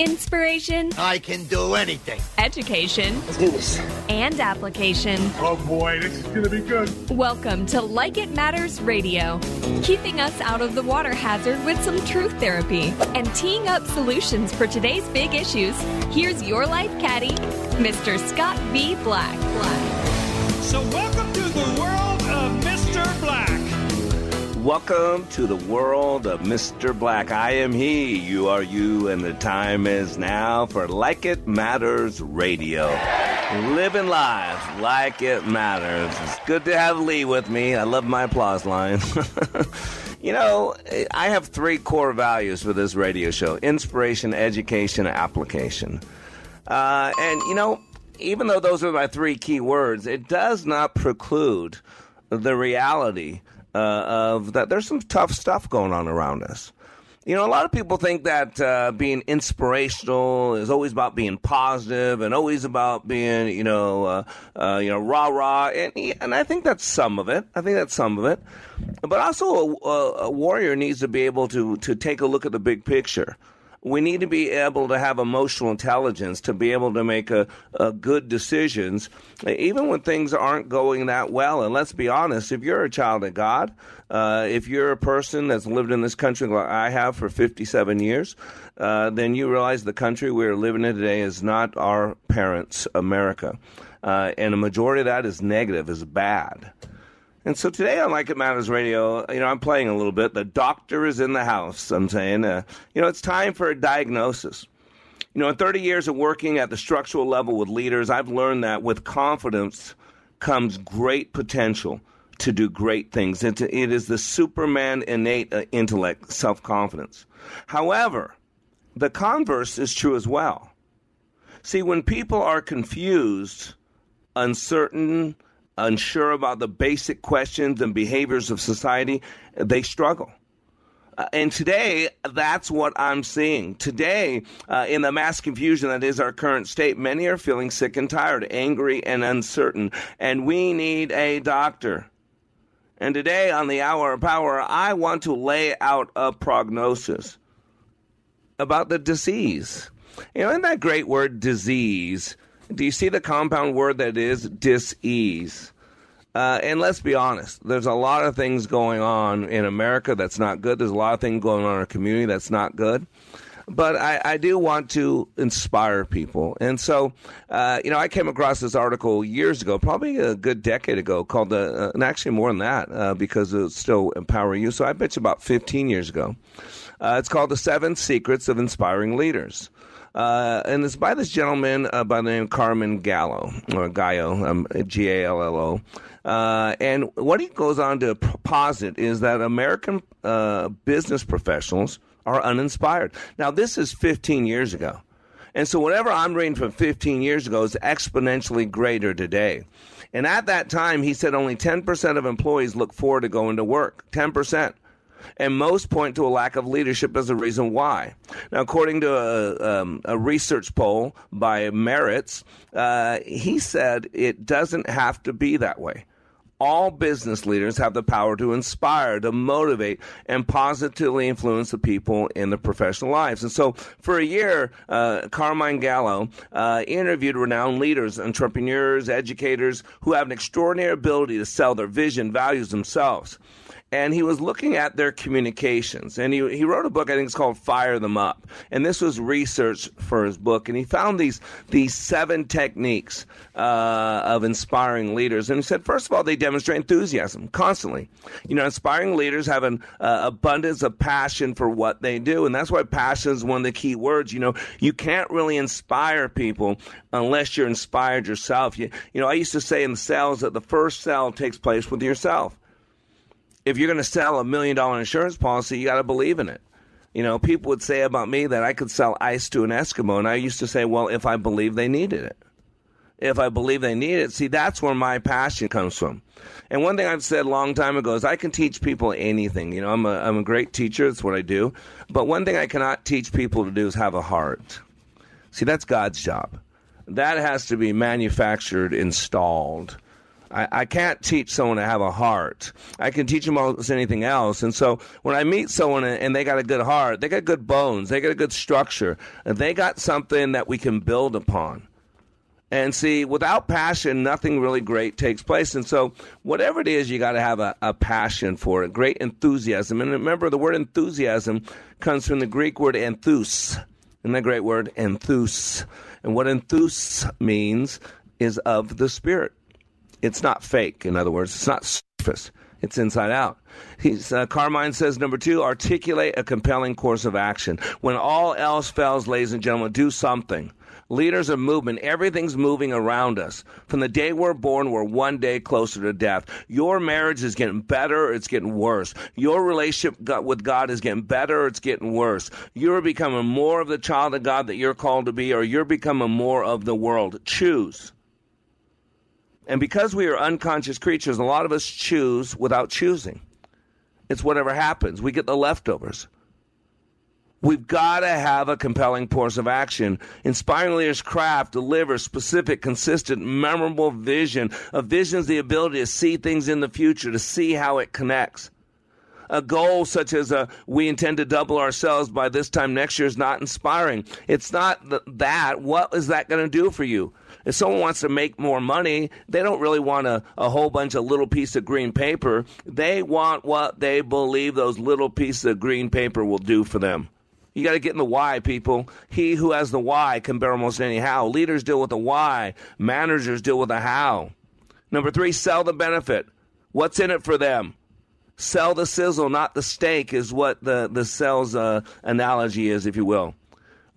Inspiration. I can do anything. Education. Let's do this. And application. Oh boy, this is going to be good. Welcome to Like It Matters Radio, keeping us out of the water hazard with some truth therapy and teeing up solutions for today's big issues. Here's your life caddy, Mr. Scott V. Black. Black. So, welcome to the Welcome to the world of Mr. Black. I am he, you are you, and the time is now for Like It Matters Radio. Living life like it matters. It's good to have Lee with me. I love my applause line. you know, I have three core values for this radio show inspiration, education, application. Uh, and, you know, even though those are my three key words, it does not preclude the reality uh, of that there's some tough stuff going on around us. You know, a lot of people think that uh, being inspirational is always about being positive and always about being, you know, uh, uh, you know, rah rah, and and I think that's some of it. I think that's some of it, but also a, a warrior needs to be able to to take a look at the big picture we need to be able to have emotional intelligence to be able to make a, a, good decisions, even when things aren't going that well. And let's be honest, if you're a child of God, uh, if you're a person that's lived in this country like I have for 57 years, uh, then you realize the country we're living in today is not our parents' America. Uh, and a majority of that is negative, is bad. And so today on Like It Matters Radio, you know, I'm playing a little bit. The doctor is in the house. I'm saying, uh, you know, it's time for a diagnosis. You know, in 30 years of working at the structural level with leaders, I've learned that with confidence comes great potential to do great things. It, is the Superman innate uh, intellect, self confidence. However, the converse is true as well. See, when people are confused, uncertain, unsure about the basic questions and behaviors of society, they struggle. Uh, and today, that's what I'm seeing. Today, uh, in the mass confusion that is our current state, many are feeling sick and tired, angry and uncertain, and we need a doctor. And today, on the Hour of Power, I want to lay out a prognosis about the disease. You know, isn't that great word, disease? Do you see the compound word that is dis-ease? Uh, and let's be honest, there's a lot of things going on in America that's not good. There's a lot of things going on in our community that's not good. But I, I do want to inspire people. And so, uh, you know, I came across this article years ago, probably a good decade ago, called, uh, and actually more than that, uh, because it's still empowering you. So I bet you about 15 years ago. Uh, it's called The Seven Secrets of Inspiring Leaders. Uh, and it's by this gentleman uh, by the name Carmine Gallo, or Gallo, um, G A L L O. Uh, and what he goes on to posit is that American uh, business professionals are uninspired. Now, this is 15 years ago. And so, whatever I'm reading from 15 years ago is exponentially greater today. And at that time, he said only 10% of employees look forward to going to work. 10% and most point to a lack of leadership as a reason why. Now, according to a, um, a research poll by Maritz, uh, he said it doesn't have to be that way. All business leaders have the power to inspire, to motivate, and positively influence the people in their professional lives. And so, for a year, uh, Carmine Gallo uh, interviewed renowned leaders, entrepreneurs, educators who have an extraordinary ability to sell their vision, values themselves and he was looking at their communications. And he, he wrote a book, I think it's called Fire Them Up. And this was research for his book. And he found these, these seven techniques uh, of inspiring leaders. And he said, first of all, they demonstrate enthusiasm constantly. You know, inspiring leaders have an uh, abundance of passion for what they do. And that's why passion is one of the key words. You know, you can't really inspire people unless you're inspired yourself. You, you know, I used to say in sales that the first sell takes place with yourself if you're going to sell a million dollar insurance policy, you got to believe in it. You know, people would say about me that I could sell ice to an Eskimo, and I used to say, well, if I believe they needed it. If I believe they need it, see, that's where my passion comes from. And one thing I've said a long time ago is I can teach people anything. You know, I'm a, I'm a great teacher, that's what I do. But one thing I cannot teach people to do is have a heart. See, that's God's job. That has to be manufactured, installed. I, I, can't teach someone to have a heart. I can teach them almost anything else. And so when I meet someone and they got a good heart, they got good bones, they got a good structure, and they got something that we can build upon. And see, without passion, nothing really great takes place. And so, whatever it is, you got to have a, a, passion for it, great enthusiasm. And remember, the word enthusiasm comes from the Greek word enthus. Isn't that great word? Enthus. And what enthus means is of the Spirit. It's not fake, in other words, it's not surface. It's inside out. Uh, Carmine says, number two, articulate a compelling course of action. When all else fails, ladies and gentlemen, do something. Leaders of movement, everything's moving around us. From the day we're born, we're one day closer to death. Your marriage is getting better, it's getting worse. Your relationship with God is getting better, it's getting worse. You're becoming more of the child of God that you're called to be, or you're becoming more of the world. Choose. And because we are unconscious creatures, a lot of us choose without choosing. It's whatever happens. We get the leftovers. We've got to have a compelling course of action. Inspiring leaders craft, deliver specific, consistent, memorable vision. A vision is the ability to see things in the future, to see how it connects. A goal such as a, uh, we intend to double ourselves by this time next year is not inspiring. It's not th- that. What is that going to do for you? If someone wants to make more money, they don't really want a, a whole bunch of little piece of green paper. They want what they believe those little pieces of green paper will do for them. You got to get in the why, people. He who has the why can bear almost any how. Leaders deal with the why, managers deal with the how. Number three, sell the benefit. What's in it for them? Sell the sizzle, not the steak, is what the, the sales uh, analogy is, if you will.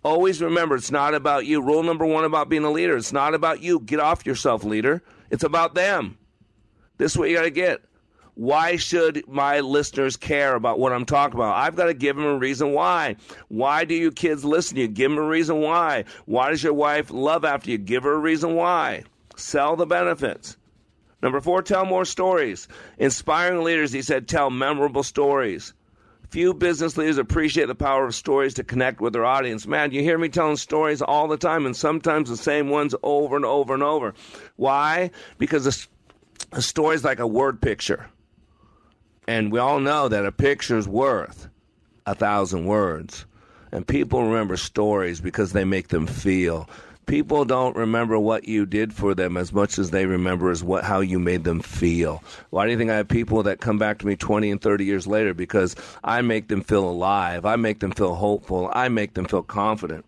Always remember, it's not about you. Rule number one about being a leader it's not about you. Get off yourself, leader. It's about them. This is what you got to get. Why should my listeners care about what I'm talking about? I've got to give them a reason why. Why do you kids listen to you? Give them a reason why. Why does your wife love after you? Give her a reason why. Sell the benefits. Number four, tell more stories. Inspiring leaders, he said, tell memorable stories. Few business leaders appreciate the power of stories to connect with their audience. Man, you hear me telling stories all the time, and sometimes the same ones over and over and over. Why? Because a, a story is like a word picture. And we all know that a picture's worth a thousand words. And people remember stories because they make them feel. People don't remember what you did for them as much as they remember as what how you made them feel. Why do you think I have people that come back to me 20 and 30 years later because I make them feel alive, I make them feel hopeful, I make them feel confident.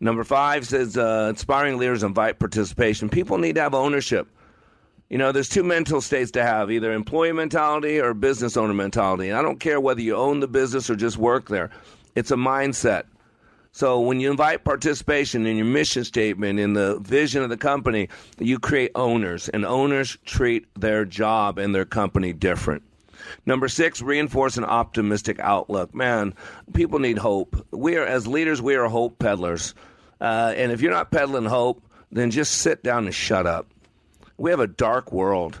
Number 5 says uh, inspiring leaders invite participation. People need to have ownership. You know, there's two mental states to have either employee mentality or business owner mentality. And I don't care whether you own the business or just work there, it's a mindset. So when you invite participation in your mission statement, in the vision of the company, you create owners, and owners treat their job and their company different. Number six, reinforce an optimistic outlook. Man, people need hope. We are, as leaders, we are hope peddlers. Uh, and if you're not peddling hope, then just sit down and shut up. We have a dark world.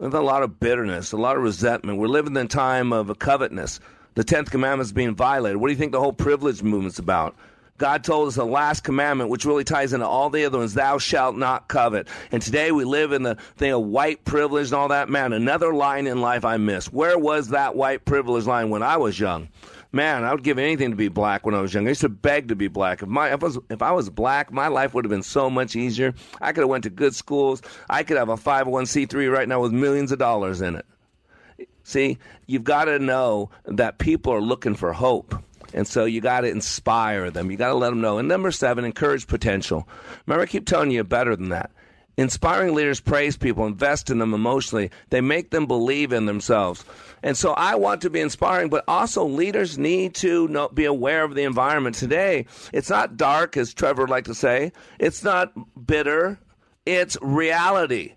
Have a lot of bitterness, a lot of resentment. We're living in a time of a covetousness. The tenth commandment is being violated. What do you think the whole privilege movement's about? God told us the last commandment, which really ties into all the other ones, thou shalt not covet. And today we live in the thing of white privilege and all that. Man, another line in life I miss. Where was that white privilege line when I was young? man, I would give anything to be black when I was young. I used to beg to be black. If my if I was if I was black, my life would have been so much easier. I could have went to good schools. I could have a 501c3 right now with millions of dollars in it. See, you've got to know that people are looking for hope. And so you got to inspire them. You got to let them know. And number seven, encourage potential. Remember, I keep telling you better than that. Inspiring leaders praise people, invest in them emotionally. They make them believe in themselves. And so I want to be inspiring, but also leaders need to know, be aware of the environment today. It's not dark, as Trevor would like to say. It's not bitter. It's reality.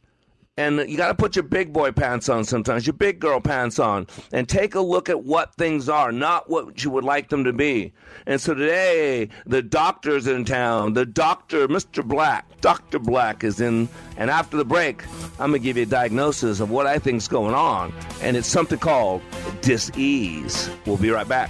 And you got to put your big boy pants on sometimes, your big girl pants on, and take a look at what things are, not what you would like them to be. And so today, the doctor's in town. The doctor, Mr. Black, Dr. Black is in. And after the break, I'm going to give you a diagnosis of what I think's going on. And it's something called dis-ease. We'll be right back.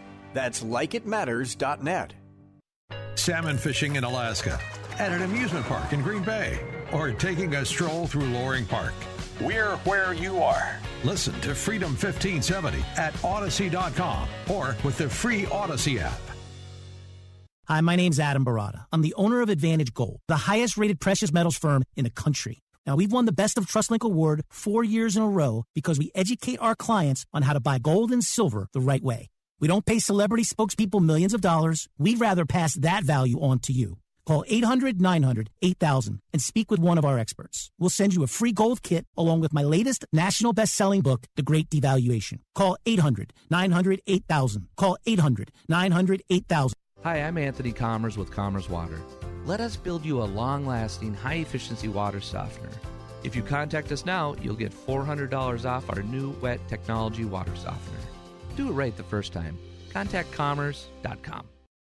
That's likeitmatters.net. Salmon fishing in Alaska, at an amusement park in Green Bay, or taking a stroll through Loring Park. We're where you are. Listen to Freedom 1570 at Odyssey.com or with the free Odyssey app. Hi, my name's Adam Baratta. I'm the owner of Advantage Gold, the highest rated precious metals firm in the country. Now, we've won the Best of TrustLink award four years in a row because we educate our clients on how to buy gold and silver the right way. We don't pay celebrity spokespeople millions of dollars. We'd rather pass that value on to you. Call 800 900 8000 and speak with one of our experts. We'll send you a free gold kit along with my latest national best selling book, The Great Devaluation. Call 800 900 8000. Call 800 900 8000. Hi, I'm Anthony Commerce with Commerce Water. Let us build you a long lasting, high efficiency water softener. If you contact us now, you'll get $400 off our new wet technology water softener. Do it right the first time. Contact commerce.com.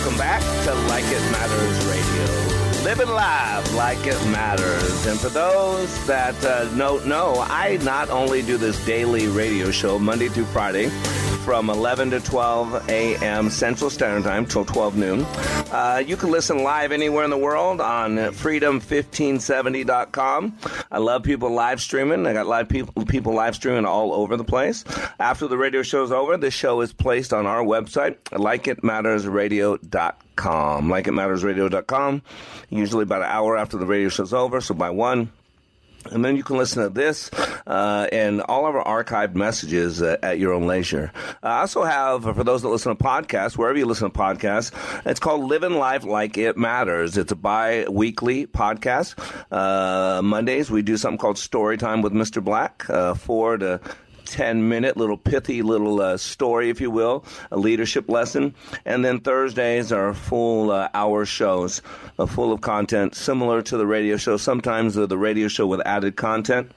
Welcome back to Like It Matters Radio. Living live like it matters. And for those that uh, don't know, I not only do this daily radio show Monday through Friday from 11 to 12 a.m. Central Standard Time till 12 noon. Uh, you can listen live anywhere in the world on freedom1570.com. I love people live streaming. I got live people, people live streaming all over the place. After the radio show is over, the show is placed on our website, likeitmattersradio.com. Likeitmattersradio.com. Usually about an hour after the radio show's over, so by one, and then you can listen to this uh, and all of our archived messages uh, at your own leisure. I also have, for those that listen to podcasts, wherever you listen to podcasts, it's called Living Life Like It Matters. It's a bi weekly podcast. Uh, Mondays, we do something called Story Time with Mr. Black, uh, 4 to 10 minute little pithy little uh, story, if you will, a leadership lesson. And then Thursdays are full uh, hour shows, uh, full of content similar to the radio show, sometimes the radio show with added content.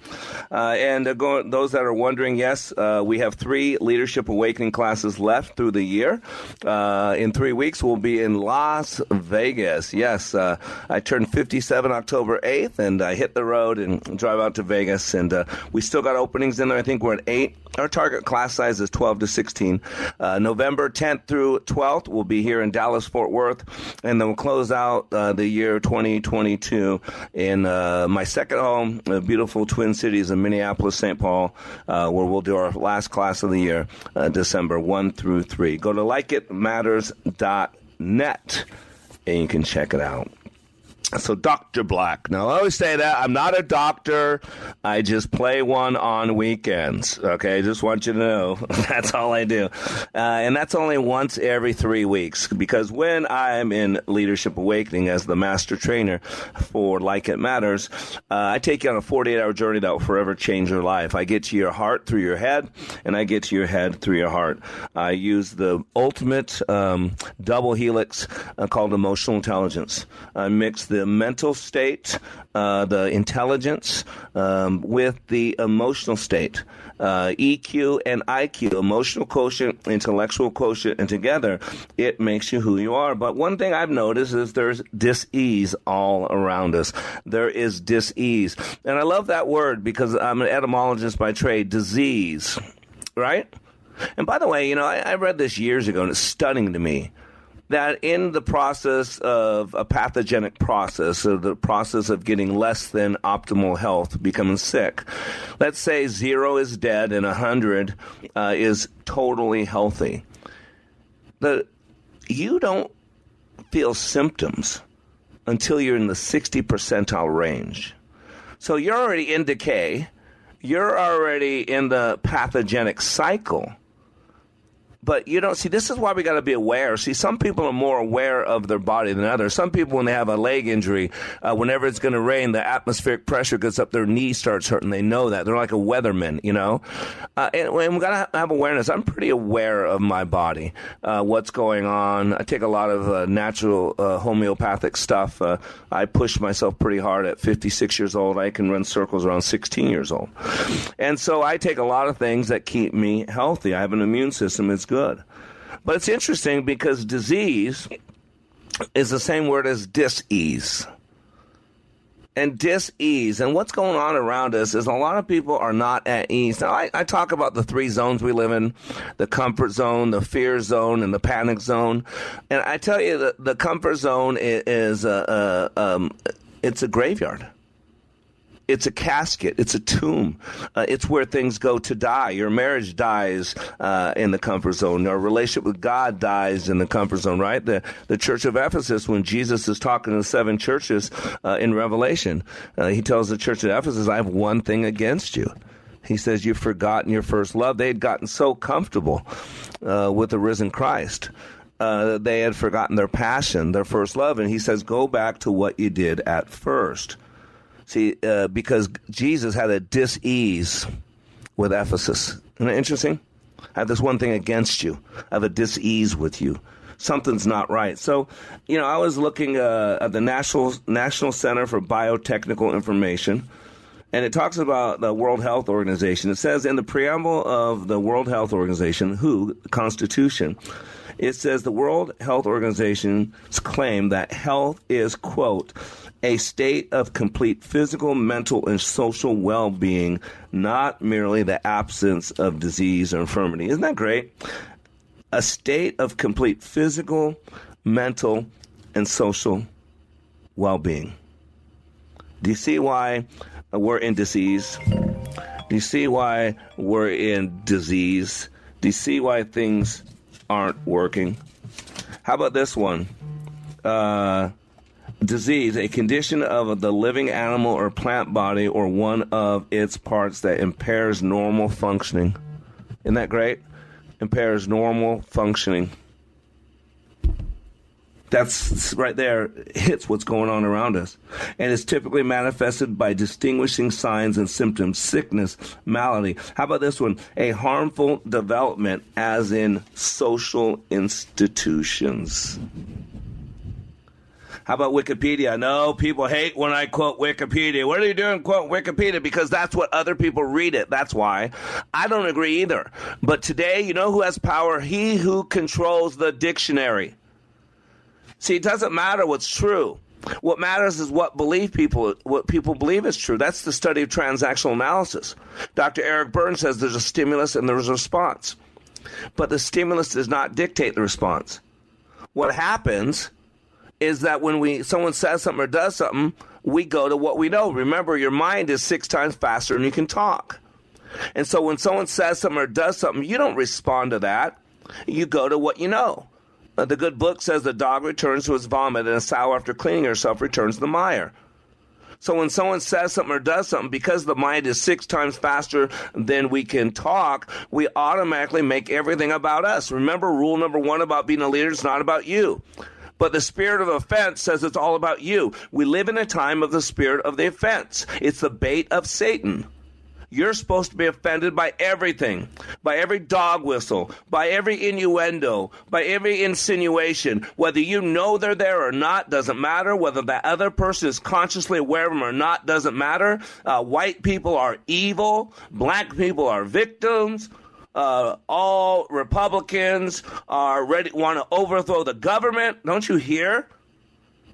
Uh, and uh, those that are wondering, yes, uh, we have three Leadership Awakening classes left through the year. in three weeks, we'll be in Las Vegas. Yes, I turned 57 October 8th, and I hit the road and drive out to Vegas. And we still got openings in there. I think we're at eight. Our target class size is 12 to 16. Uh, November 10th through 12th, we'll be here in Dallas, Fort Worth, and then we'll close out uh, the year 2022 in uh, my second home, the beautiful Twin Cities of Minneapolis, St. Paul, uh, where we'll do our last class of the year, uh, December 1 through 3. Go to likeitmatters.net and you can check it out. So, Dr. Black. Now, I always say that I'm not a doctor. I just play one on weekends. Okay, just want you to know that's all I do. Uh, and that's only once every three weeks because when I'm in Leadership Awakening as the master trainer for Like It Matters, uh, I take you on a 48 hour journey that will forever change your life. I get to your heart through your head, and I get to your head through your heart. I use the ultimate um, double helix uh, called emotional intelligence. I mix the mental state, uh, the intelligence, um, with the emotional state. Uh, EQ and IQ, emotional quotient, intellectual quotient, and together it makes you who you are. But one thing I've noticed is there's dis-ease all around us. There is dis-ease. And I love that word because I'm an etymologist by trade. Disease, right? And by the way, you know, I, I read this years ago and it's stunning to me that in the process of a pathogenic process, or the process of getting less than optimal health, becoming sick, let's say zero is dead and 100 uh, is totally healthy. The, you don't feel symptoms until you're in the 60 percentile range. So you're already in decay, you're already in the pathogenic cycle but you don't see this is why we got to be aware. See some people are more aware of their body than others. Some people when they have a leg injury uh, whenever it's going to rain the atmospheric pressure gets up their knee starts hurting. They know that. They're like a weatherman you know? Uh, and, and we got to have awareness. I'm pretty aware of my body uh, what's going on. I take a lot of uh, natural uh, homeopathic stuff. Uh, i push myself pretty hard at 56 years old. I can run circles around 16 years old. And so i take a lot of things that keep me healthy. I have an immune system. It's. But it's interesting because disease is the same word as dis-ease. And dis-ease, and what's going on around us is a lot of people are not at ease. Now, I, I talk about the three zones we live in: the comfort zone, the fear zone, and the panic zone. And I tell you, the, the comfort zone is, is a, a um, it's a graveyard it's a casket, it's a tomb, uh, it's where things go to die. Your marriage dies uh, in the comfort zone. Your relationship with God dies in the comfort zone. Right? The the church of Ephesus, when Jesus is talking to the seven churches uh, in Revelation, uh, he tells the church of Ephesus, "I have one thing against you." He says, You've forgotten your first love. They had gotten so comfortable uh, with the risen Christ. Uh, they had forgotten their passion, their first love. And he says, Go back to what you did at first. See, uh, because Jesus had a dis-ease with Ephesus. Isn't that interesting? I have this one thing against you. I have a dis-ease with you. Something's not right. So, you know, I was looking uh, at the National National Center for Biotechnical Information, and it talks about the World Health Organization. It says in the preamble of the World Health Organization, WHO, Constitution, it says the World Health Organization's claim that health is, quote, a state of complete physical, mental, and social well being, not merely the absence of disease or infirmity. Isn't that great? A state of complete physical, mental, and social well being. Do you see why we're in disease? Do you see why we're in disease? Do you see why things aren't working? How about this one? Uh, disease, a condition of the living animal or plant body or one of its parts that impairs normal functioning. Isn't that great? Impairs normal functioning. That's right there, hits what's going on around us. And it's typically manifested by distinguishing signs and symptoms sickness, malady. How about this one? A harmful development, as in social institutions. How about Wikipedia? No, people hate when I quote Wikipedia. What are you doing quote Wikipedia? Because that's what other people read it. That's why. I don't agree either. But today, you know who has power? He who controls the dictionary. See, it doesn't matter what's true. What matters is what believe people what people believe is true. That's the study of transactional analysis. Dr. Eric Berne says there's a stimulus and there's a response. But the stimulus does not dictate the response. What happens is that when we someone says something or does something, we go to what we know. Remember, your mind is six times faster than you can talk. And so when someone says something or does something, you don't respond to that. You go to what you know. Uh, the good book says the dog returns to his vomit and a sow after cleaning herself returns to the mire. So when someone says something or does something, because the mind is six times faster than we can talk, we automatically make everything about us. Remember rule number one about being a leader is not about you. But the spirit of offense says it's all about you. We live in a time of the spirit of the offense. It's the bait of Satan. You're supposed to be offended by everything, by every dog whistle, by every innuendo, by every insinuation. Whether you know they're there or not doesn't matter. Whether that other person is consciously aware of them or not doesn't matter. Uh, white people are evil. Black people are victims uh, all Republicans are ready want to overthrow the government. Don't you hear?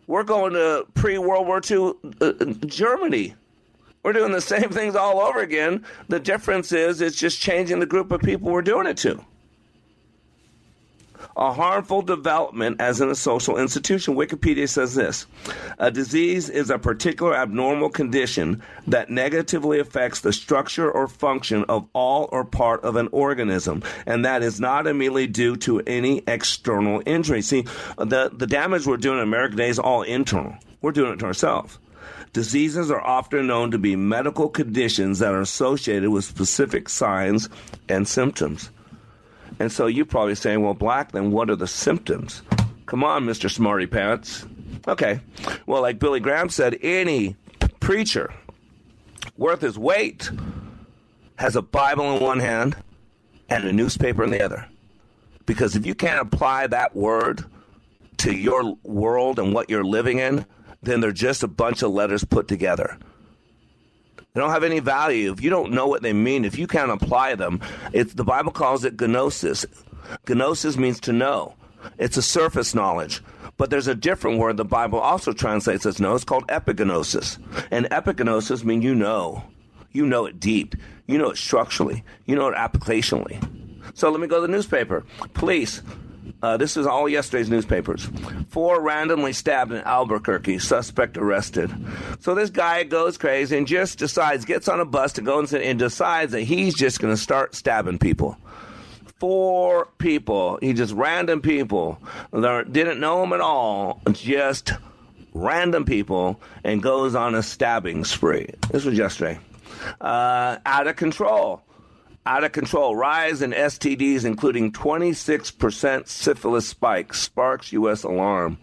We're going to pre World War II uh, Germany. We're doing the same things all over again. The difference is it's just changing the group of people we're doing it to a harmful development as in a social institution. Wikipedia says this A disease is a particular abnormal condition that negatively affects the structure or function of all or part of an organism, and that is not immediately due to any external injury. See, the, the damage we're doing in American Day is all internal. We're doing it to ourselves. Diseases are often known to be medical conditions that are associated with specific signs and symptoms. And so you're probably saying, well, black, then what are the symptoms? Come on, Mr. Smarty Pants. Okay. Well, like Billy Graham said, any preacher worth his weight has a Bible in one hand and a newspaper in the other. Because if you can't apply that word to your world and what you're living in, then they're just a bunch of letters put together. They don't have any value if you don't know what they mean. If you can't apply them, it's the Bible calls it gnosis. Gnosis means to know. It's a surface knowledge. But there's a different word the Bible also translates as know. It's called epignosis. And epignosis means you know. You know it deep. You know it structurally. You know it applicationally. So let me go to the newspaper. Police uh, this is all yesterday's newspapers. Four randomly stabbed in Albuquerque, suspect arrested. So this guy goes crazy and just decides, gets on a bus to go and, and decides that he's just going to start stabbing people. Four people, he just random people, that didn't know him at all, just random people, and goes on a stabbing spree. This was yesterday. Uh, out of control out of control. Rise in STDs, including 26% syphilis spike, sparks U.S. alarm.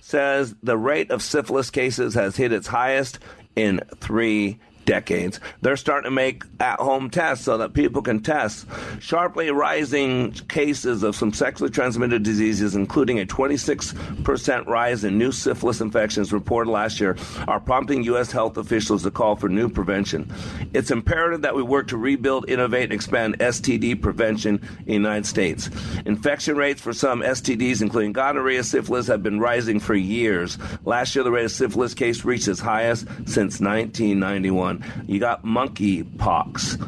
Says the rate of syphilis cases has hit its highest in three decades. They're starting to make at home tests so that people can test. Sharply rising cases of some sexually transmitted diseases, including a 26% rise in new syphilis infections reported last year, are prompting U.S. health officials to call for new prevention. It's imperative that we work to rebuild, innovate, and expand STD prevention in the United States. Infection rates for some STDs, including gonorrhea, syphilis, have been rising for years. Last year, the rate of syphilis case reached its highest since 1991 one. You got monkey pox.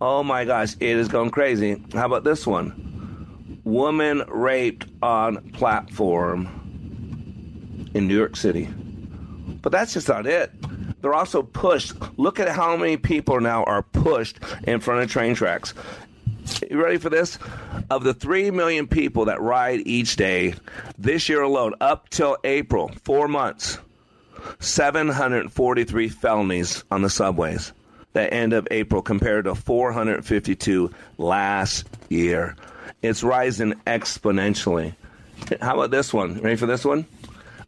Oh my gosh, it is going crazy. How about this one? Woman raped on platform in New York City. But that's just not it. They're also pushed. Look at how many people now are pushed in front of train tracks. You ready for this? Of the 3 million people that ride each day this year alone, up till April, four months, 743 felonies on the subways the end of April compared to 452 last year. It's rising exponentially. How about this one? Ready for this one?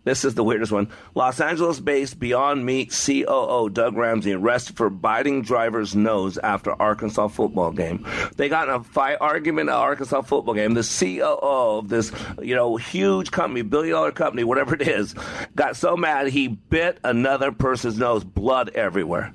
This is the weirdest one. Los Angeles based Beyond Meat COO Doug Ramsey arrested for biting driver's nose after Arkansas football game. They got in a fight argument at Arkansas football game. The COO of this, you know, huge company, billion dollar company, whatever it is, got so mad he bit another person's nose, blood everywhere.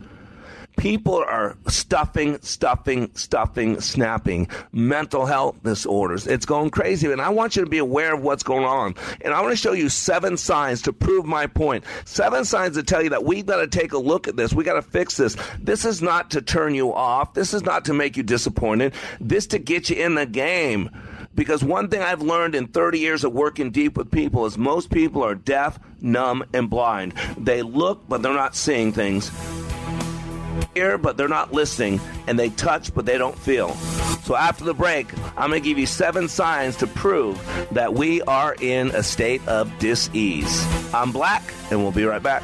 People are stuffing, stuffing, stuffing, snapping, mental health disorders. It's going crazy. And I want you to be aware of what's going on. And I want to show you seven signs to prove my point. Seven signs to tell you that we've got to take a look at this. We got to fix this. This is not to turn you off. This is not to make you disappointed. This to get you in the game. Because one thing I've learned in 30 years of working deep with people is most people are deaf, numb, and blind. They look, but they're not seeing things hear, but they're not listening, and they touch, but they don't feel. So after the break, I'm going to give you seven signs to prove that we are in a state of dis-ease. I'm Black, and we'll be right back.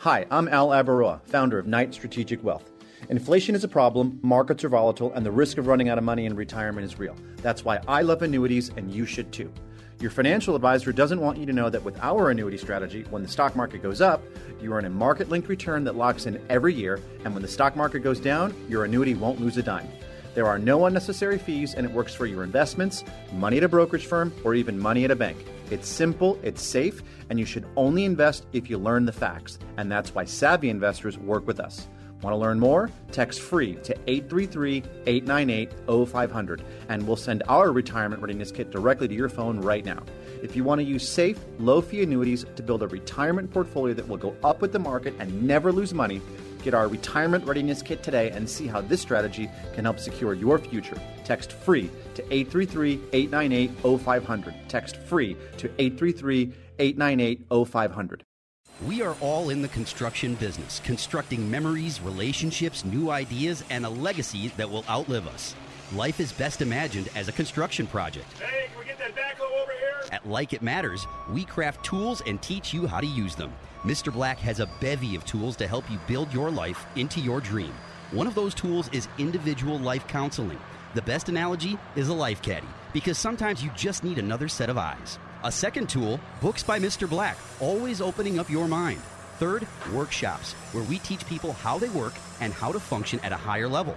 Hi, I'm Al Abaroa, founder of Knight Strategic Wealth. Inflation is a problem, markets are volatile, and the risk of running out of money in retirement is real. That's why I love annuities, and you should too. Your financial advisor doesn't want you to know that with our annuity strategy, when the stock market goes up, you earn a market linked return that locks in every year, and when the stock market goes down, your annuity won't lose a dime. There are no unnecessary fees, and it works for your investments, money at a brokerage firm, or even money at a bank. It's simple, it's safe, and you should only invest if you learn the facts. And that's why savvy investors work with us. Want to learn more? Text free to 833 898 0500 and we'll send our retirement readiness kit directly to your phone right now. If you want to use safe, low fee annuities to build a retirement portfolio that will go up with the market and never lose money, get our retirement readiness kit today and see how this strategy can help secure your future. Text free to 833 898 0500. Text free to 833 898 0500. We are all in the construction business, constructing memories, relationships, new ideas, and a legacy that will outlive us. Life is best imagined as a construction project. Hey, can we get that backhoe over here? At Like It Matters, we craft tools and teach you how to use them. Mr. Black has a bevy of tools to help you build your life into your dream. One of those tools is individual life counseling. The best analogy is a life caddy, because sometimes you just need another set of eyes. A second tool, Books by Mr. Black, always opening up your mind. Third, workshops, where we teach people how they work and how to function at a higher level.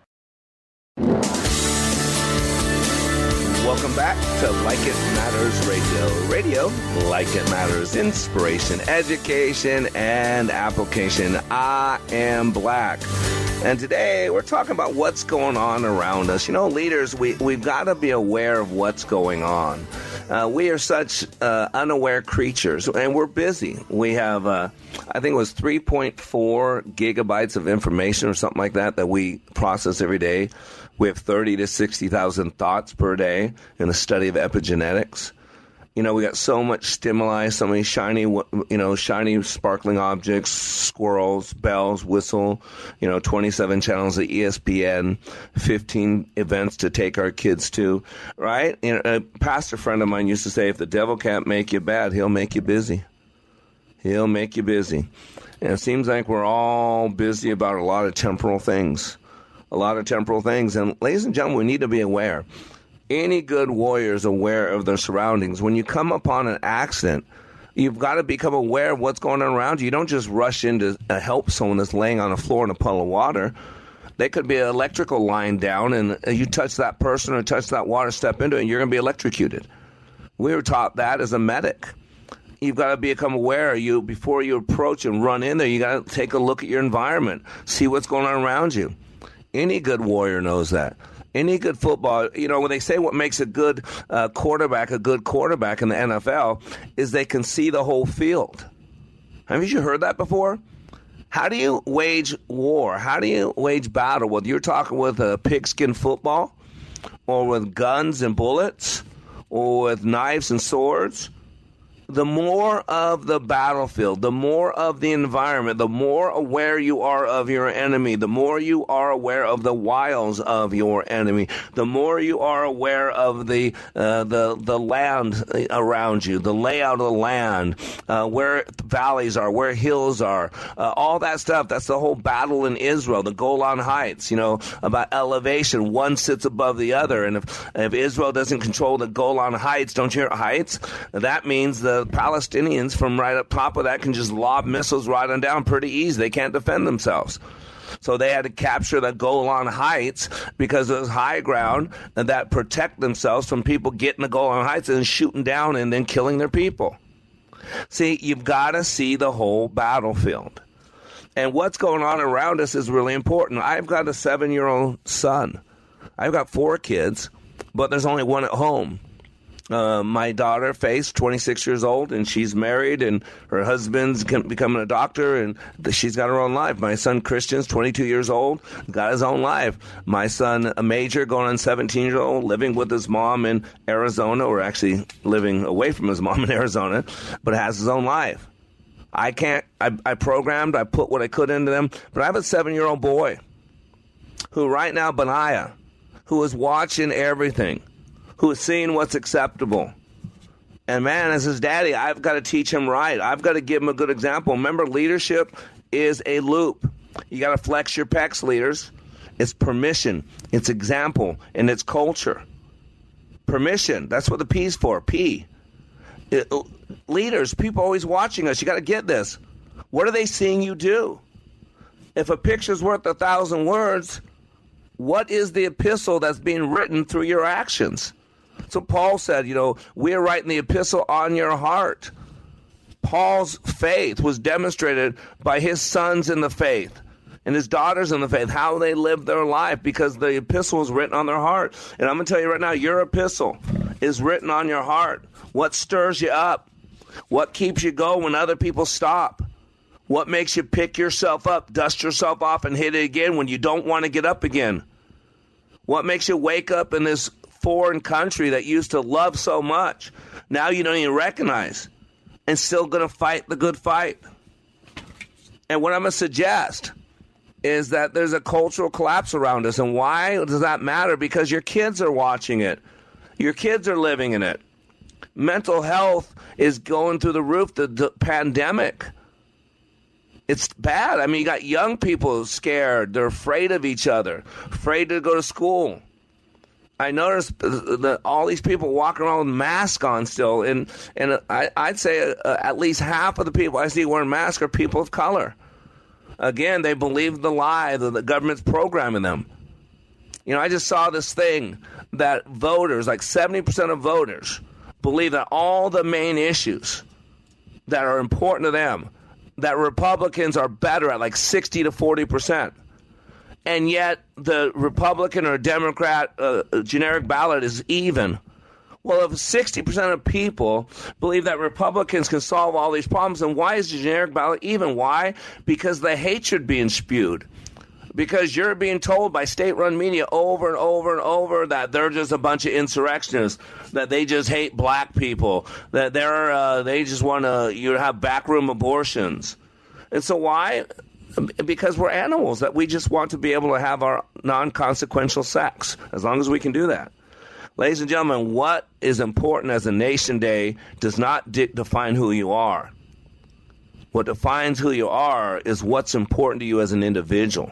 Welcome back to Like It Matters Radio. Radio, like it matters, inspiration, education, and application. I am black. And today we're talking about what's going on around us. You know, leaders, we, we've got to be aware of what's going on. Uh, we are such uh, unaware creatures, and we're busy. We have, uh, I think it was 3.4 gigabytes of information or something like that that we process every day. We have 30 to 60,000 thoughts per day in a study of epigenetics. You know, we got so much stimuli, so many shiny, you know, shiny, sparkling objects, squirrels, bells, whistle, you know, 27 channels of ESPN, 15 events to take our kids to, right? You know, a pastor friend of mine used to say, if the devil can't make you bad, he'll make you busy. He'll make you busy. And it seems like we're all busy about a lot of temporal things. A lot of temporal things. And ladies and gentlemen, we need to be aware any good warrior is aware of their surroundings. When you come upon an accident, you've got to become aware of what's going on around you. You don't just rush in to uh, help someone that's laying on the floor in a puddle of water. They could be an electrical line down, and uh, you touch that person or touch that water, step into it, and you're going to be electrocuted. We were taught that as a medic. You've got to become aware. You before you approach and run in there, you got to take a look at your environment, see what's going on around you. Any good warrior knows that any good football, you know, when they say what makes a good uh, quarterback a good quarterback in the NFL is they can see the whole field. Have you heard that before? How do you wage war? How do you wage battle? Whether you're talking with a pigskin football, or with guns and bullets, or with knives and swords, the more of the battlefield, the more of the environment, the more aware you are of your enemy, the more you are aware of the wiles of your enemy, the more you are aware of the uh, the the land around you, the layout of the land, uh, where valleys are, where hills are, uh, all that stuff. That's the whole battle in Israel, the Golan Heights. You know about elevation. One sits above the other, and if if Israel doesn't control the Golan Heights, don't you hear heights? That means the Palestinians from right up top of that can just lob missiles right on down pretty easy. They can't defend themselves. So they had to capture the Golan Heights because it was high ground that protect themselves from people getting the Golan Heights and shooting down and then killing their people. See, you've got to see the whole battlefield. And what's going on around us is really important. I've got a seven year old son. I've got four kids, but there's only one at home. Uh, my daughter, Faith, 26 years old, and she's married, and her husband's becoming a doctor, and she's got her own life. My son, Christian's 22 years old, got his own life. My son, a major, going on 17 years old, living with his mom in Arizona, or actually living away from his mom in Arizona, but has his own life. I can't, I, I programmed, I put what I could into them, but I have a seven year old boy who, right now, Benaiah, who is watching everything who is seeing what's acceptable. And man, as his daddy, I've got to teach him right. I've got to give him a good example. Remember, leadership is a loop. You got to flex your pecs, leaders. It's permission, it's example, and it's culture. Permission, that's what the P's for. P. It, leaders, people always watching us, you got to get this. What are they seeing you do? If a picture's worth a thousand words, what is the epistle that's being written through your actions? So Paul said, you know, we're writing the epistle on your heart. Paul's faith was demonstrated by his sons in the faith and his daughters in the faith, how they lived their life because the epistle was written on their heart. And I'm going to tell you right now, your epistle is written on your heart. What stirs you up? What keeps you going when other people stop? What makes you pick yourself up, dust yourself off, and hit it again when you don't want to get up again? What makes you wake up in this foreign country that used to love so much. Now you don't even recognize and still going to fight the good fight. And what I'm going to suggest is that there's a cultural collapse around us. And why does that matter? Because your kids are watching it, your kids are living in it. Mental health is going through the roof, the, the pandemic. It's bad. I mean, you got young people scared. They're afraid of each other, afraid to go to school. I noticed that all these people walking around with masks on still, and and I, would say uh, at least half of the people I see wearing masks are people of color. Again, they believe the lie that the government's programming them. You know, I just saw this thing that voters, like 70% of voters, believe that all the main issues that are important to them, that Republicans are better at, like 60 to 40 percent and yet the Republican or Democrat uh, generic ballot is even. Well, if 60% of people believe that Republicans can solve all these problems, then why is the generic ballot even? Why? Because the hatred being spewed. because you're being told by state run media over and over and over that they're just a bunch of insurrectionists, that they just hate black people, that they're uh, they just want to you have backroom abortions. And so why? Because we're animals that we just want to be able to have our non-consequential sex as long as we can do that. Ladies and gentlemen, what is important as a nation day does not de- define who you are. What defines who you are is what's important to you as an individual.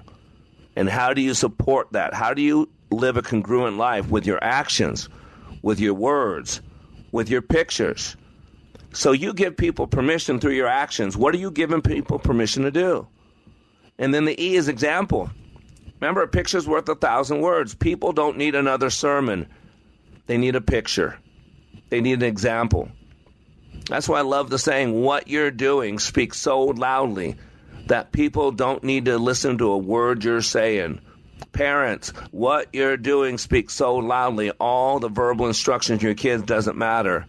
And how do you support that? How do you live a congruent life with your actions, with your words, with your pictures? So you give people permission through your actions. What are you giving people permission to do? And then the E is example. Remember, a picture's worth a thousand words. People don't need another sermon, they need a picture, they need an example. That's why I love the saying, what you're doing speaks so loudly that people don't need to listen to a word you're saying. Parents, what you're doing speaks so loudly, all the verbal instructions your kids doesn't matter.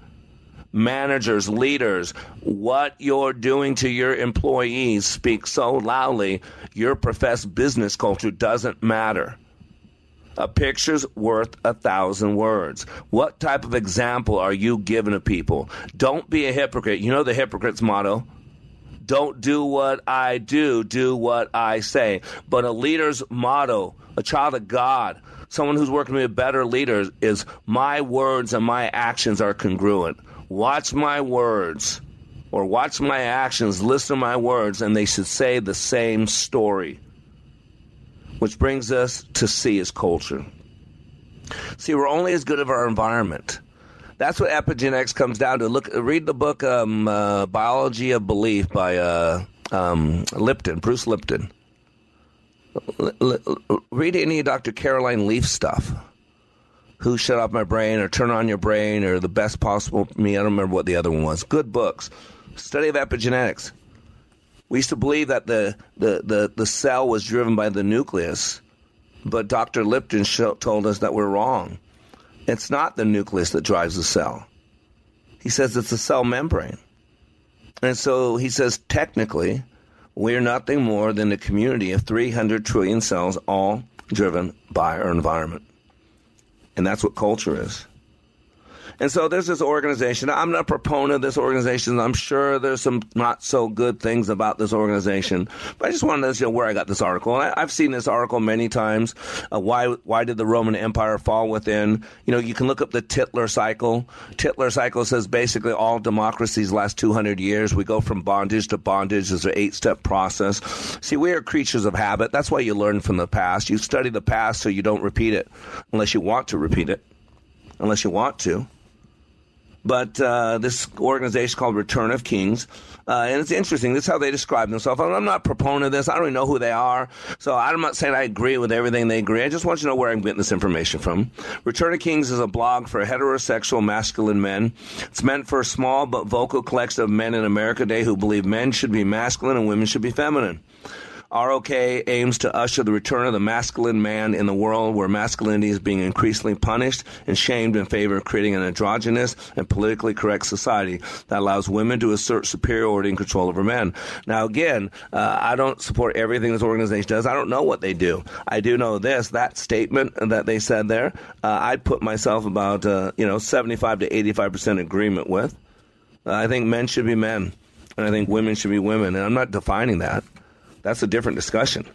Managers, leaders, what you're doing to your employees speaks so loudly, your professed business culture doesn't matter. A picture's worth a thousand words. What type of example are you giving to people? Don't be a hypocrite. You know the hypocrite's motto? Don't do what I do, do what I say. But a leader's motto, a child of God, someone who's working to be a better leader, is my words and my actions are congruent. Watch my words or watch my actions, listen to my words, and they should say the same story. Which brings us to C as culture. See, we're only as good as our environment. That's what epigenetics comes down to. Look, read the book um, uh, "Biology of Belief" by uh, um, Lipton, Bruce Lipton. L- l- read any of Dr. Caroline Leaf stuff. Who shut off my brain, or turn on your brain, or the best possible me. I don't remember what the other one was. Good books. Study of epigenetics. We used to believe that the, the, the, the cell was driven by the nucleus, but Dr. Lipton told us that we're wrong. It's not the nucleus that drives the cell. He says it's the cell membrane. And so he says technically, we're nothing more than a community of 300 trillion cells, all driven by our environment. And that's what culture is. And so there's this organization. I'm not a proponent of this organization. I'm sure there's some not so good things about this organization. But I just wanted to know where I got this article. I, have seen this article many times. Uh, why why did the Roman Empire fall within? You know, you can look up the Tytler cycle. Tytler cycle says basically all democracies last 200 years. We go from bondage to bondage. It's an eight step process. See, we are creatures of habit. That's why you learn from the past. You study the past so you don't repeat it, unless you want to repeat it, unless you want to but uh, this organization called Return of Kings. Uh, and it's interesting. This is how they describe themselves. I'm not a proponent of this. I don't even know who they are. So I'm not saying I agree with everything they agree. I just want you to know where I'm getting this information from. Return of Kings is a blog for heterosexual masculine men. It's meant for a small but vocal collection of men in America today who believe men should be masculine and women should be feminine. ROK aims to usher the return of the masculine man in the world where masculinity is being increasingly punished and shamed in favor of creating an androgynous and politically correct society that allows women to assert superiority and control over men. Now, again, uh, I don't support everything this organization does. I don't know what they do. I do know this: that statement that they said there, uh, I put myself about uh, you know 75 to 85 percent agreement with. I think men should be men, and I think women should be women, and I'm not defining that. That's a different discussion.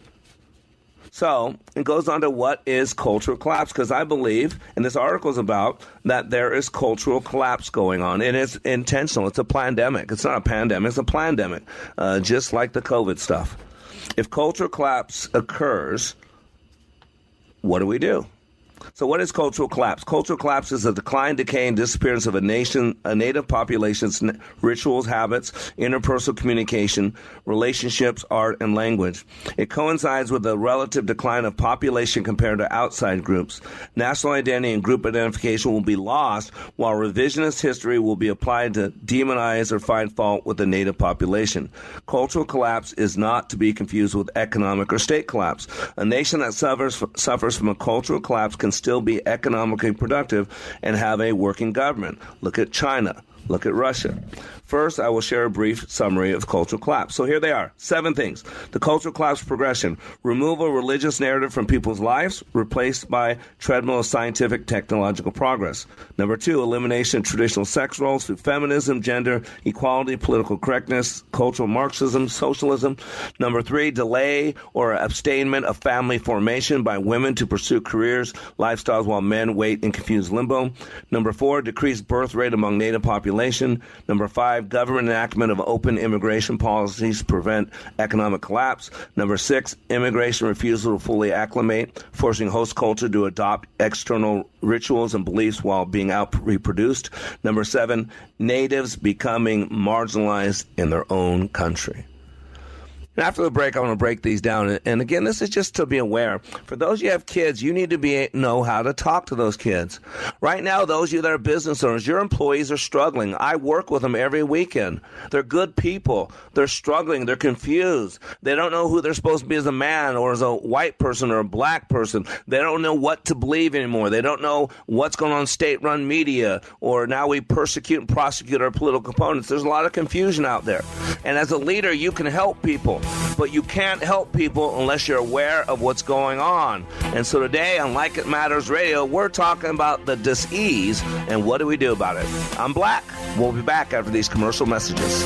So it goes on to what is cultural collapse because I believe, and this article is about that there is cultural collapse going on, and it's intentional. It's a pandemic. It's not a pandemic. It's a pandemic, uh, just like the COVID stuff. If cultural collapse occurs, what do we do? So, what is cultural collapse? Cultural collapse is the decline, decay, and disappearance of a nation, a native population's rituals, habits, interpersonal communication, relationships, art, and language. It coincides with the relative decline of population compared to outside groups. National identity and group identification will be lost, while revisionist history will be applied to demonize or find fault with the native population. Cultural collapse is not to be confused with economic or state collapse. A nation that suffers suffers from a cultural collapse can still be economically productive and have a working government. Look at China. Look at Russia. First, I will share a brief summary of cultural collapse. So here they are seven things. The cultural collapse progression remove a religious narrative from people's lives, replaced by treadmill of scientific technological progress. Number two, elimination of traditional sex roles through feminism, gender equality, political correctness, cultural Marxism, socialism. Number three, delay or abstainment of family formation by women to pursue careers, lifestyles while men wait in confused limbo. Number four, decreased birth rate among native Number five, Five, government enactment of open immigration policies to prevent economic collapse. Number six, immigration refusal to fully acclimate, forcing host culture to adopt external rituals and beliefs while being out reproduced. Number seven, natives becoming marginalized in their own country. After the break, I want to break these down. And again, this is just to be aware. For those you have kids, you need to be know how to talk to those kids. Right now, those of you that are business owners, your employees are struggling. I work with them every weekend. They're good people. They're struggling. They're confused. They don't know who they're supposed to be as a man or as a white person or a black person. They don't know what to believe anymore. They don't know what's going on state-run media or now we persecute and prosecute our political opponents. There's a lot of confusion out there. And as a leader, you can help people but you can't help people unless you're aware of what's going on. And so today on Like It Matters Radio, we're talking about the disease and what do we do about it. I'm Black. We'll be back after these commercial messages.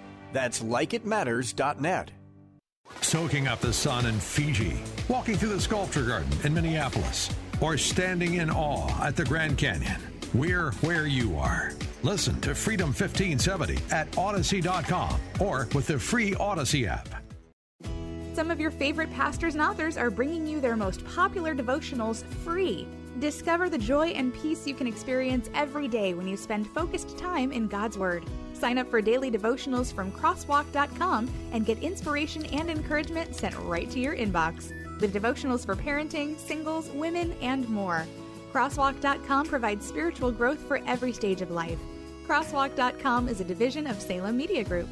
That's likeitmatters.net. Soaking up the sun in Fiji, walking through the sculpture garden in Minneapolis, or standing in awe at the Grand Canyon. We're where you are. Listen to Freedom 1570 at Audacy.com or with the free Audacy app. Some of your favorite pastors and authors are bringing you their most popular devotionals free. Discover the joy and peace you can experience every day when you spend focused time in God's Word. Sign up for daily devotionals from crosswalk.com and get inspiration and encouragement sent right to your inbox. With devotionals for parenting, singles, women, and more. Crosswalk.com provides spiritual growth for every stage of life. Crosswalk.com is a division of Salem Media Group.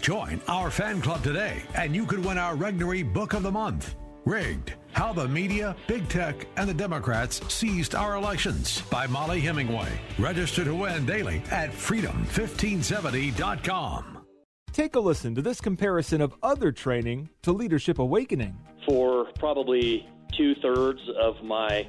Join our fan club today, and you could win our Regnery Book of the Month. Rigged How the Media, Big Tech, and the Democrats Seized Our Elections by Mollie Hemingway. Register to win daily at freedom1570.com. Take a listen to this comparison of other training to Leadership Awakening. For probably two thirds of my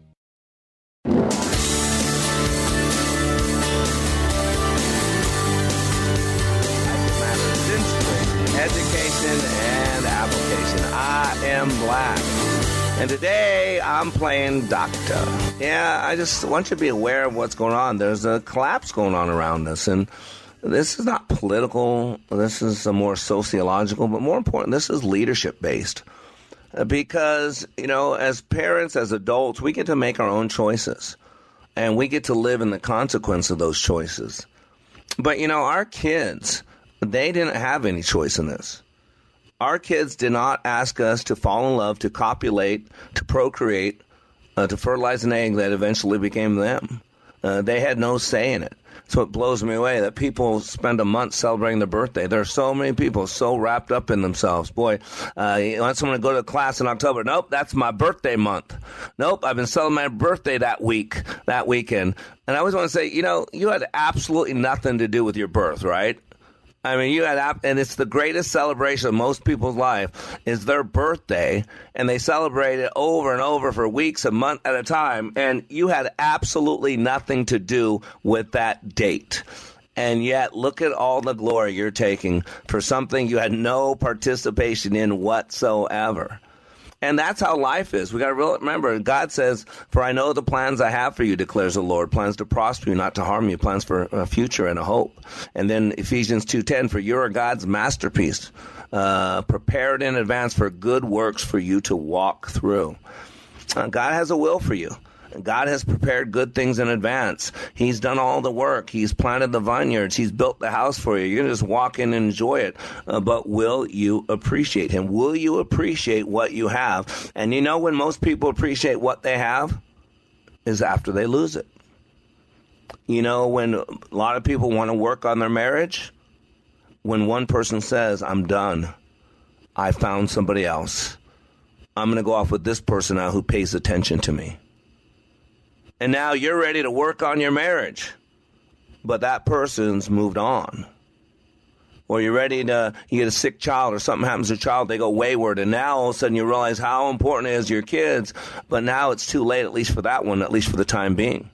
And application. I am black. And today I'm playing doctor. Yeah, I just want you to be aware of what's going on. There's a collapse going on around us. And this is not political. This is more sociological, but more important, this is leadership based. Because, you know, as parents, as adults, we get to make our own choices and we get to live in the consequence of those choices. But, you know, our kids, they didn't have any choice in this. Our kids did not ask us to fall in love, to copulate, to procreate, uh, to fertilize an egg that eventually became them. Uh, they had no say in it. So it blows me away that people spend a month celebrating their birthday. There are so many people so wrapped up in themselves. Boy, uh, you want someone to go to class in October? Nope, that's my birthday month. Nope, I've been celebrating my birthday that week, that weekend. And I always want to say, you know, you had absolutely nothing to do with your birth, right? I mean, you had, and it's the greatest celebration of most people's life is their birthday, and they celebrate it over and over for weeks, a month at a time, and you had absolutely nothing to do with that date. And yet, look at all the glory you're taking for something you had no participation in whatsoever. And that's how life is. We got to remember, God says, For I know the plans I have for you, declares the Lord, plans to prosper you, not to harm you, plans for a future and a hope. And then Ephesians 2.10, For you are God's masterpiece, uh, prepared in advance for good works for you to walk through. Uh, God has a will for you. God has prepared good things in advance. He's done all the work. He's planted the vineyards. He's built the house for you. Going to just walk in and enjoy it. Uh, but will you appreciate Him? Will you appreciate what you have? And you know when most people appreciate what they have? Is after they lose it. You know, when a lot of people want to work on their marriage, when one person says, I'm done, I found somebody else. I'm going to go off with this person now who pays attention to me and now you're ready to work on your marriage, but that person's moved on. Or you're ready to, you get a sick child or something happens to a child, they go wayward, and now all of a sudden you realize how important it is to your kids, but now it's too late, at least for that one, at least for the time being.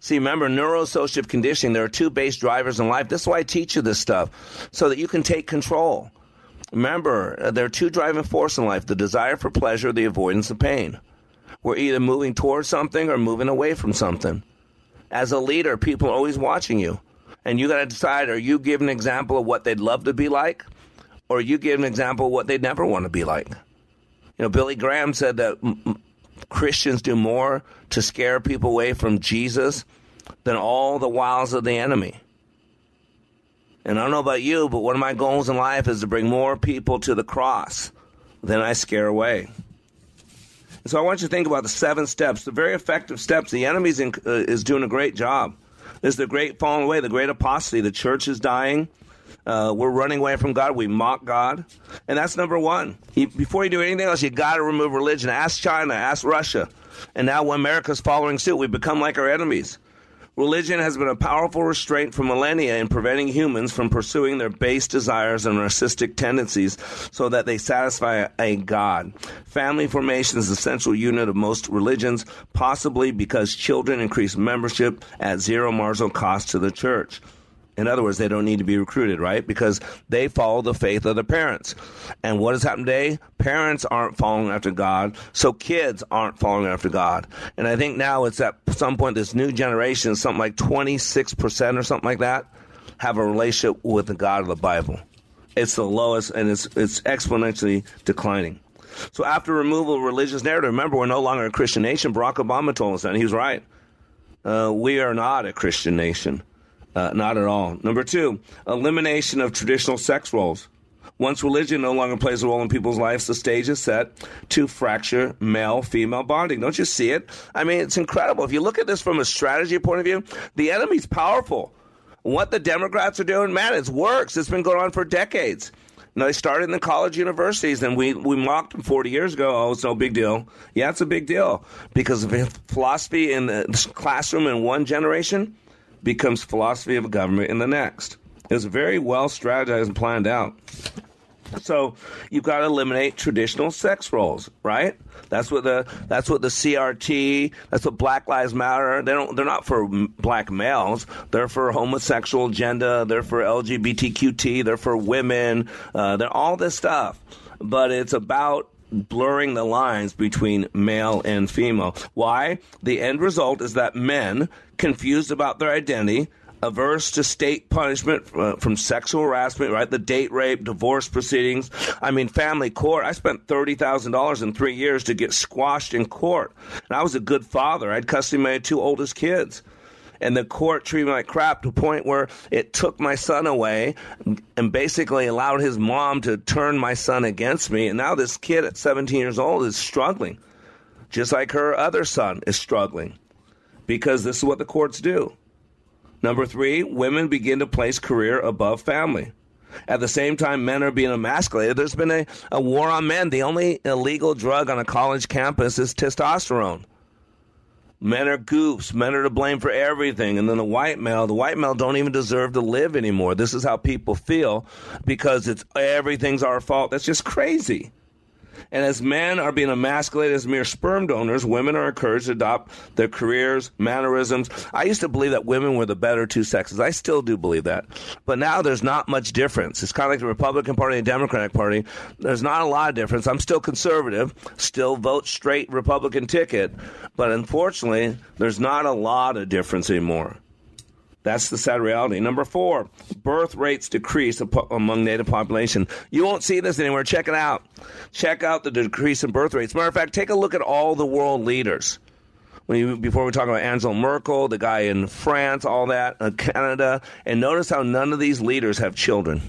See, remember, neuroassociative conditioning, there are two base drivers in life. This is why I teach you this stuff, so that you can take control. Remember, uh, there are two driving forces in life the desire for pleasure, the avoidance of pain. We're either moving towards something or moving away from something. As a leader, people are always watching you. And you got to decide are you give an example of what they'd love to be like? Or you give an example of what they'd never want to be like? You know, Billy Graham said that m- Christians do more to scare people away from Jesus than all the wiles of the enemy. And I don't know about you, but one of my goals in life is to bring more people to the cross than I scare away. So I want you to think about the seven steps, the very effective steps. The enemy uh, is doing a great job. There's the great falling away, the great apostasy. The church is dying. Uh, we're running away from God. We mock God. And that's number one. You, before you do anything else, you got to remove religion. Ask China, ask Russia. And now when America's following suit, we become like our enemies. Religion has been a powerful restraint for millennia in preventing humans from pursuing their base desires and narcissistic tendencies so that they satisfy a God. Family formation is the central unit of most religions, possibly because children increase membership at zero marginal cost to the church. In other words, they don't need to be recruited, right? Because they follow the faith of their parents. And what has happened today? Parents aren't following after God, so kids aren't following after God. And I think now it's at some point this new generation, something like 26% or something like that, have a relationship with the God of the Bible. It's the lowest and it's, it's exponentially declining. So after removal of religious narrative, remember we're no longer a Christian nation. Barack Obama told us that, and he was right. Uh, we are not a Christian nation. Uh, not at all. Number two, elimination of traditional sex roles. Once religion no longer plays a role in people's lives, the stage is set to fracture male female bonding. Don't you see it? I mean, it's incredible. If you look at this from a strategy point of view, the enemy's powerful. What the Democrats are doing, man, it works. It's been going on for decades. Know, they started in the college universities, and we, we mocked them 40 years ago. Oh, it's no big deal. Yeah, it's a big deal because of philosophy in the classroom in one generation becomes philosophy of government in the next. It's very well strategized and planned out. So you've got to eliminate traditional sex roles, right? That's what the that's what the CRT, that's what Black Lives Matter. They don't they're not for black males. They're for homosexual agenda. They're for LGBTQT. They're for women. Uh, they're all this stuff. But it's about blurring the lines between male and female. Why? The end result is that men, confused about their identity, averse to state punishment uh, from sexual harassment, right? The date rape, divorce proceedings. I mean, family court. I spent $30,000 in three years to get squashed in court. And I was a good father. I had custody of my two oldest kids. And the court treated me like crap to a point where it took my son away and basically allowed his mom to turn my son against me. And now this kid at 17 years old is struggling, just like her other son is struggling because this is what the courts do. Number three, women begin to place career above family. At the same time, men are being emasculated. There's been a, a war on men. The only illegal drug on a college campus is testosterone. Men are goofs. Men are to blame for everything. And then the white male, the white male don't even deserve to live anymore. This is how people feel because it's everything's our fault. That's just crazy. And as men are being emasculated as mere sperm donors, women are encouraged to adopt their careers, mannerisms. I used to believe that women were the better two sexes. I still do believe that. But now there's not much difference. It's kind of like the Republican Party and Democratic Party. There's not a lot of difference. I'm still conservative, still vote straight Republican ticket. But unfortunately, there's not a lot of difference anymore. That's the sad reality. Number four, birth rates decrease among Native population. You won't see this anywhere. Check it out. Check out the decrease in birth rates. Matter of fact, take a look at all the world leaders. When you, before we talk about Angela Merkel, the guy in France, all that, uh, Canada, and notice how none of these leaders have children.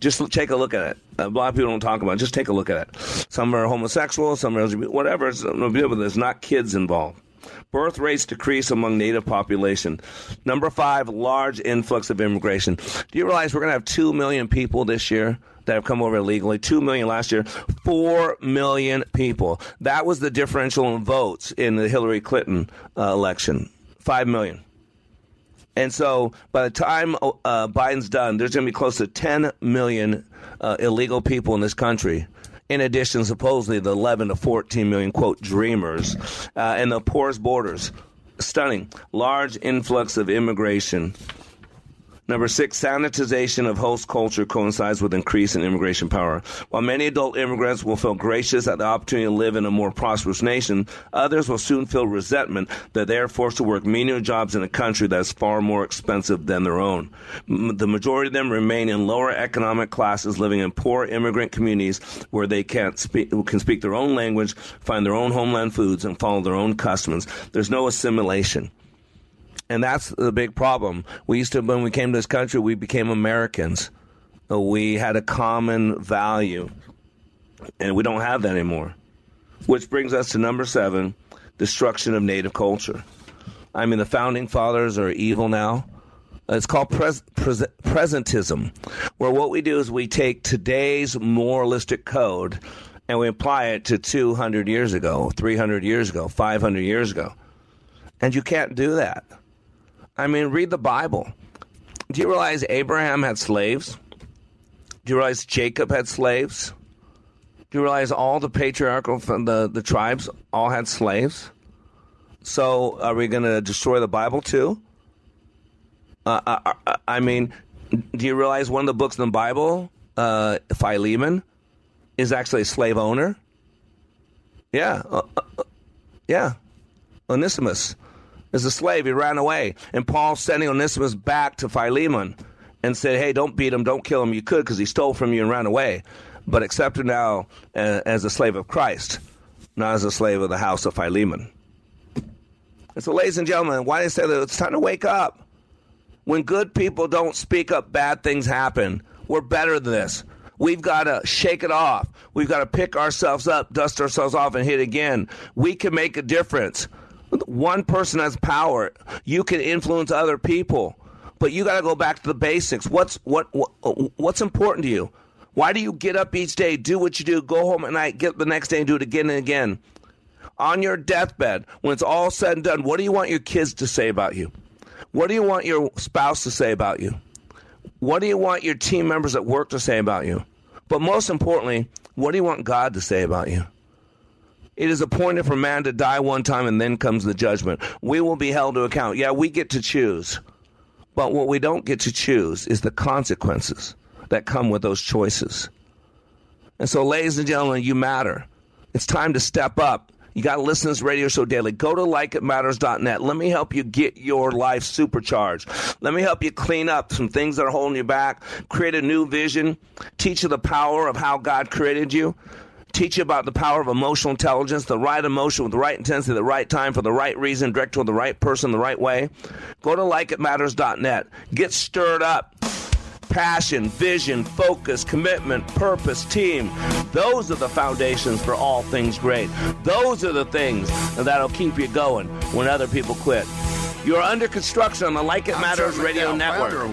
Just take a look at it. A lot of people don't talk about it. Just take a look at it. Some are homosexual, some are LGBT, whatever. there's not kids involved. Birth rates decrease among native population. Number five, large influx of immigration. Do you realize we're going to have 2 million people this year? that have come over illegally. Two million last year. Four million people. That was the differential in votes in the Hillary Clinton uh, election. Five million. And so by the time uh, Biden's done, there's going to be close to 10 million uh, illegal people in this country in addition, supposedly the 11 to 14 million, quote, dreamers, uh, and the porous borders. Stunning. Large influx of immigration Number six, sanitization of host culture coincides with increase in immigration power. While many adult immigrants will feel gracious at the opportunity to live in a more prosperous nation, others will soon feel resentment that they are forced to work menial jobs in a country that is far more expensive than their own. The majority of them remain in lower economic classes, living in poor immigrant communities where they can't speak, can speak their own language, find their own homeland foods, and follow their own customs. There's no assimilation. And that's the big problem. We used to, when we came to this country, we became Americans. We had a common value. And we don't have that anymore. Which brings us to number seven destruction of native culture. I mean, the founding fathers are evil now. It's called pres- pres- presentism, where what we do is we take today's moralistic code and we apply it to 200 years ago, 300 years ago, 500 years ago. And you can't do that. I mean, read the Bible. Do you realize Abraham had slaves? Do you realize Jacob had slaves? Do you realize all the patriarchal the the tribes all had slaves? So are we going to destroy the Bible too? Uh, I, uh, uh, I, mean, do you realize one of the books in the Bible, uh, Philemon, is actually a slave owner? Yeah, uh, uh yeah, Onesimus is a slave. He ran away. And Paul sending Onesimus back to Philemon and said, Hey, don't beat him, don't kill him. You could because he stole from you and ran away. But accept him now uh, as a slave of Christ, not as a slave of the house of Philemon. And so, ladies and gentlemen, why do I say that? It's time to wake up. When good people don't speak up, bad things happen. We're better than this. We've got to shake it off. We've got to pick ourselves up, dust ourselves off, and hit again. We can make a difference. One person has power. You can influence other people, but you got to go back to the basics. What's what, what what's important to you? Why do you get up each day, do what you do, go home at night, get the next day and do it again and again? On your deathbed, when it's all said and done, what do you want your kids to say about you? What do you want your spouse to say about you? What do you want your team members at work to say about you? But most importantly, what do you want God to say about you? It is appointed for man to die one time and then comes the judgment. We will be held to account. Yeah, we get to choose. But what we don't get to choose is the consequences that come with those choices. And so, ladies and gentlemen, you matter. It's time to step up You got to listen to this radio show daily. Go to likeitmatters.net. Let me help you get your life supercharged. Let me help you clean up some things that are holding you back, create a new vision, teach you the power of how God created you teach you about the power of emotional intelligence, the right emotion with the right intensity, the right time for the right reason, direct to the right person the right way. Go to likeitmatters.net. Get stirred up. Passion, vision, focus, commitment, purpose, team. Those are the foundations for all things great. Those are the things that'll keep you going when other people quit. You're under construction on the Like It Matters Radio Network.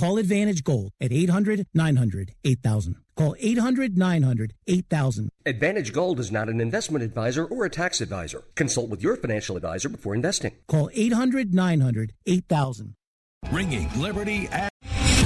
Call Advantage Gold at 800 900 8000. Call 800 900 8000. Advantage Gold is not an investment advisor or a tax advisor. Consult with your financial advisor before investing. Call 800 900 8000. Ringing Liberty at